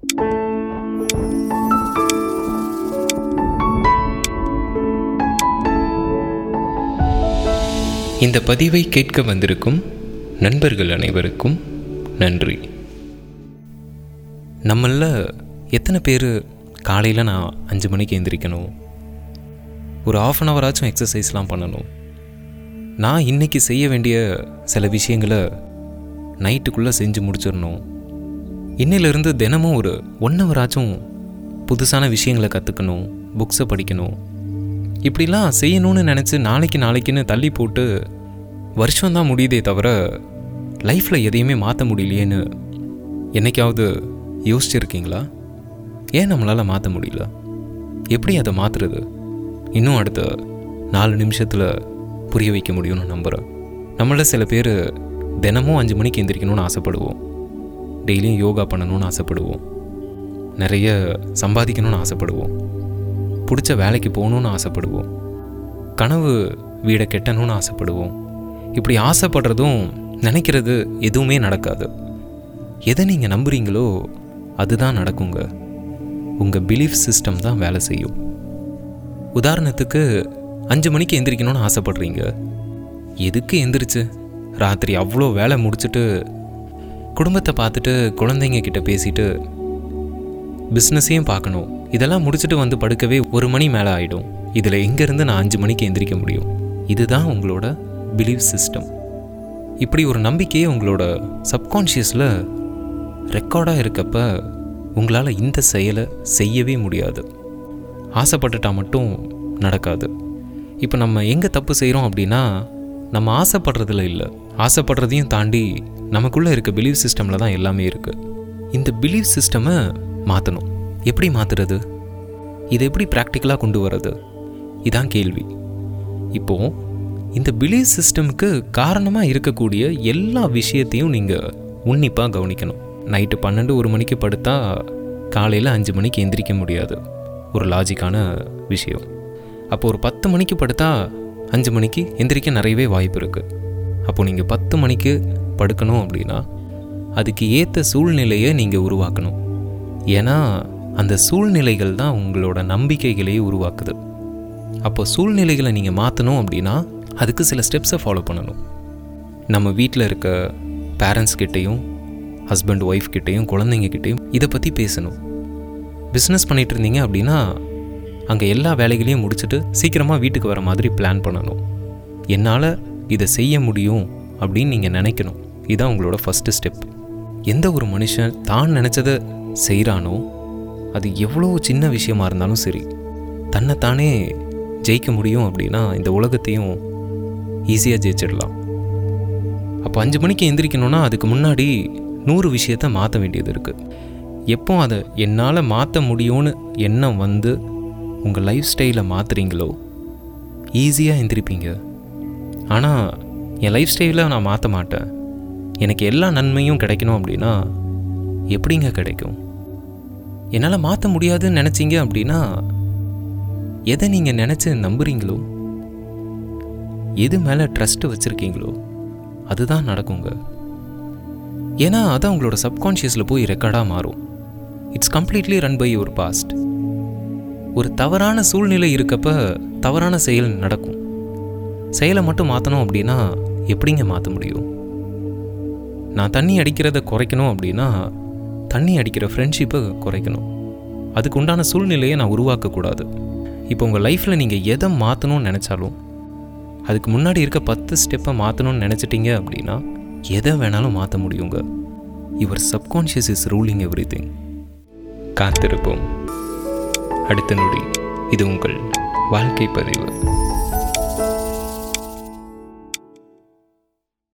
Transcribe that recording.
இந்த பதிவை கேட்க வந்திருக்கும் நண்பர்கள் அனைவருக்கும் நன்றி. நம்மள எத்தனை பேர் காலையில் நான் அஞ்சு மணிக்கு எந்திரிக்கணும்? ஒரு ஆஃப் அன் ஹவராச்சும் எக்ஸசைஸ்லாம் பண்ணணும். நான் இன்னைக்கு செய்ய வேண்டிய சில விஷயங்களை நைட்டுக்குள்ளே செஞ்சு முடிச்சிடணும். இன்னிலிருந்து தினமும் ஒரு ஒன் ஹவராச்சும் புதுசான விஷயங்களை கற்றுக்கணும் புக்ஸை படிக்கணும். இப்படிலாம் செய்யணும்னு நினச்சி நாளைக்கு நாளைக்குன்னு தள்ளி போட்டு வருஷம்தான் முடியுதே தவிர லைஃப்பில் எதையுமே மாற்ற முடியலையேன்னு என்னைக்காவது யோசிச்சிருக்கீங்களா? ஏன் நம்மளால் மாற்ற முடியல? எப்படி அதை மாற்றுறது இன்னும் அடுத்த நாலு நிமிஷத்தில் புரிய வைக்க முடியும்னு நம்புகிறேன் நம்மள சில பேர் தினமும் அஞ்சு மணிக்கு எந்திரிக்கணும்னு ஆசைப்படுவோம். டெய்லியும் யோகா பண்ணணும்னு ஆசைப்படுவோம். நிறைய சம்பாதிக்கணும்னு ஆசைப்படுவோம். பிடிச்ச வேலைக்கு போகணுன்னு ஆசைப்படுவோம். கனவு வீடை கெட்டணும்னு ஆசைப்படுவோம். இப்படி ஆசைப்படுறதும் நினைக்கிறது எதுவுமே நடக்காது. எதை நீங்கள் நம்புகிறீங்களோ அதுதான் நடக்குங்க. உங்கள் பிலீஃப் சிஸ்டம் தான் வேலை செய்யும். உதாரணத்துக்கு அஞ்சு மணிக்கு எந்திரிக்கணும்னு ஆசைப்படுறீங்க. எதுக்கு எந்திரிச்சு? ராத்திரி அவ்வளோ வேலை முடிச்சுட்டு குடும்பத்தை பார்த்துட்டு குழந்தைங்க கிட்ட பேசிட்டு பிஸ்னஸையும் பார்க்கணும். இதெல்லாம் முடிச்சுட்டு வந்து படுக்கவே ஒரு மணி மேலே ஆகிடும் இதில் எங்கேருந்து நான் அஞ்சு மணிக்கு எந்திரிக்க முடியும்? இதுதான் உங்களோட பிலீவ் சிஸ்டம் இப்படி ஒரு நம்பிக்கையே உங்களோட சப்கான்ஷியஸில் ரெக்கார்டாக இருக்கப்ப உங்களால் இந்த செயலை செய்யவே முடியாது. ஆசைப்பட்டுட்டா மட்டும் நடக்காது. இப்போ நம்ம எங்கே தப்பு செய்கிறோம் அப்படின்னா நம்ம ஆசைப்படுறதுல இல்லை. ஆசைப்படுறதையும் தாண்டி நமக்குள்ளே இருக்க பிலீவ் சிஸ்டமில் தான் எல்லாமே இருக்குது இந்த பிலீவ் சிஸ்டமை மாற்றணும் எப்படி மாற்றுறது இதை எப்படி ப்ராக்டிக்கலாக கொண்டு வர்றது? இதான் கேள்வி. இப்போது இந்த பிலீவ் சிஸ்டமுக்கு காரணமாக இருக்கக்கூடிய எல்லா விஷயத்தையும் நீங்கள் உன்னிப்பாக கவனிக்கணும். நைட்டு பன்னெண்டு ஒரு மணிக்கு படுத்தா காலையில் அஞ்சு மணிக்கு எந்திரிக்க முடியாது. ஒரு லாஜிக்கான விஷயம். அப்போ ஒரு பத்து மணிக்கு படுத்தா அஞ்சு மணிக்கு எந்திரிக்க நிறையவே வாய்ப்பு இருக்குது அப்போது நீங்கள் பத்து மணிக்கு படுக்கணும் அப்படின்னா அதுக்கு ஏற்ற சூழ்நிலையை நீங்கள் உருவாக்கணும். ஏன்னா அந்த சூழ்நிலைகள் தான் உங்களோட நம்பிக்கைகளையே உருவாக்குது. அப்போ சூழ்நிலைகளை நீங்கள் மாற்றணும் அப்படின்னா அதுக்கு சில ஸ்டெப்ஸை ஃபாலோ பண்ணணும். நம்ம வீட்டில் இருக்க பேரண்ட்ஸ் கிட்டேயும் ஹஸ்பண்ட் ஒய்ஃப் கிட்டேயும் குழந்தைங்க கிட்டேயும் இதை பற்றி பேசணும். பிஸ்னஸ் பண்ணிகிட்டு இருந்தீங்க அப்படின்னா அங்கே எல்லா வேலைகளையும் முடிச்சுட்டு சீக்கிரமாக வீட்டுக்கு வர மாதிரி பிளான் பண்ணணும். என்னால் இதை செய்ய முடியும் அப்படின்னு நீங்கள் நினைக்கணும். இதுதான் உங்களோட ஃபஸ்ட்டு ஸ்டெப் எந்த ஒரு மனுஷன் தான் நினச்சதை செய்கிறானோ அது எவ்வளோ சின்ன விஷயமா இருந்தாலும் சரி தன்னைத்தானே ஜெயிக்க முடியும் அப்படின்னா இந்த உலகத்தையும் ஈஸியாக ஜெயிச்சிடலாம். அப்போ அஞ்சு மணிக்கு எந்திரிக்கணும்னா அதுக்கு முன்னாடி நூறு விஷயத்த மாற்ற வேண்டியது இருக்குது எப்போ அதை என்னால் மாற்ற முடியும்னு எண்ணம் வந்து உங்கள் லைஃப் ஸ்டைலை மாற்றுறீங்களோ ஈஸியாக எந்திரிப்பீங்க. ஆனால் என் லைஃப் ஸ்டைலை நான் மாற்ற மாட்டேன். எனக்கு எல்லா நன்மையும் கிடைக்கணும் அப்படின்னா எப்படிங்க கிடைக்கும்? என்னால் மாற்ற முடியாதுன்னு நினச்சிங்க அப்படின்னா எதை நீங்கள் நினச்சி நம்புறீங்களோ? எது மேலே ட்ரஸ்ட்டு வச்சுருக்கீங்களோ? அதுதான் நடக்குங்க. ஏன்னா அது உங்களோட சப்கான்ஷியஸில் போய் ரெக்கார்டாக மாறும். It's completely run by your past ஒரு தவறான சூழ்நிலை இருக்கப்ப தவறான செயல் நடக்கும். செயலை மட்டும் மாற்றணும் அப்படின்னா எப்படிங்க மாற்ற முடியும்? நான் தண்ணி அடிக்கிறத குறைக்கணும் அப்படின்னா தண்ணி அடிக்கிற ஃப்ரெண்ட்ஷிப்பை குறைக்கணும். அதுக்கு உண்டான சூழ்நிலையை நான் உருவாக்கக்கூடாது. இப்போ உங்கள் லைஃப்பில் நீங்கள் எதை மாற்றணும்னு நினச்சாலும் அதுக்கு முன்னாடி இருக்க பத்து ஸ்டெப்பை மாற்றணும்னு நினச்சிட்டிங்க அப்படின்னா எதை வேணாலும் மாற்ற முடியுங்க. Your subconscious is ruling everything காத்திருப்போம். அடுத்த நொடி. இது உங்கள் வாழ்க்கை பதிவு.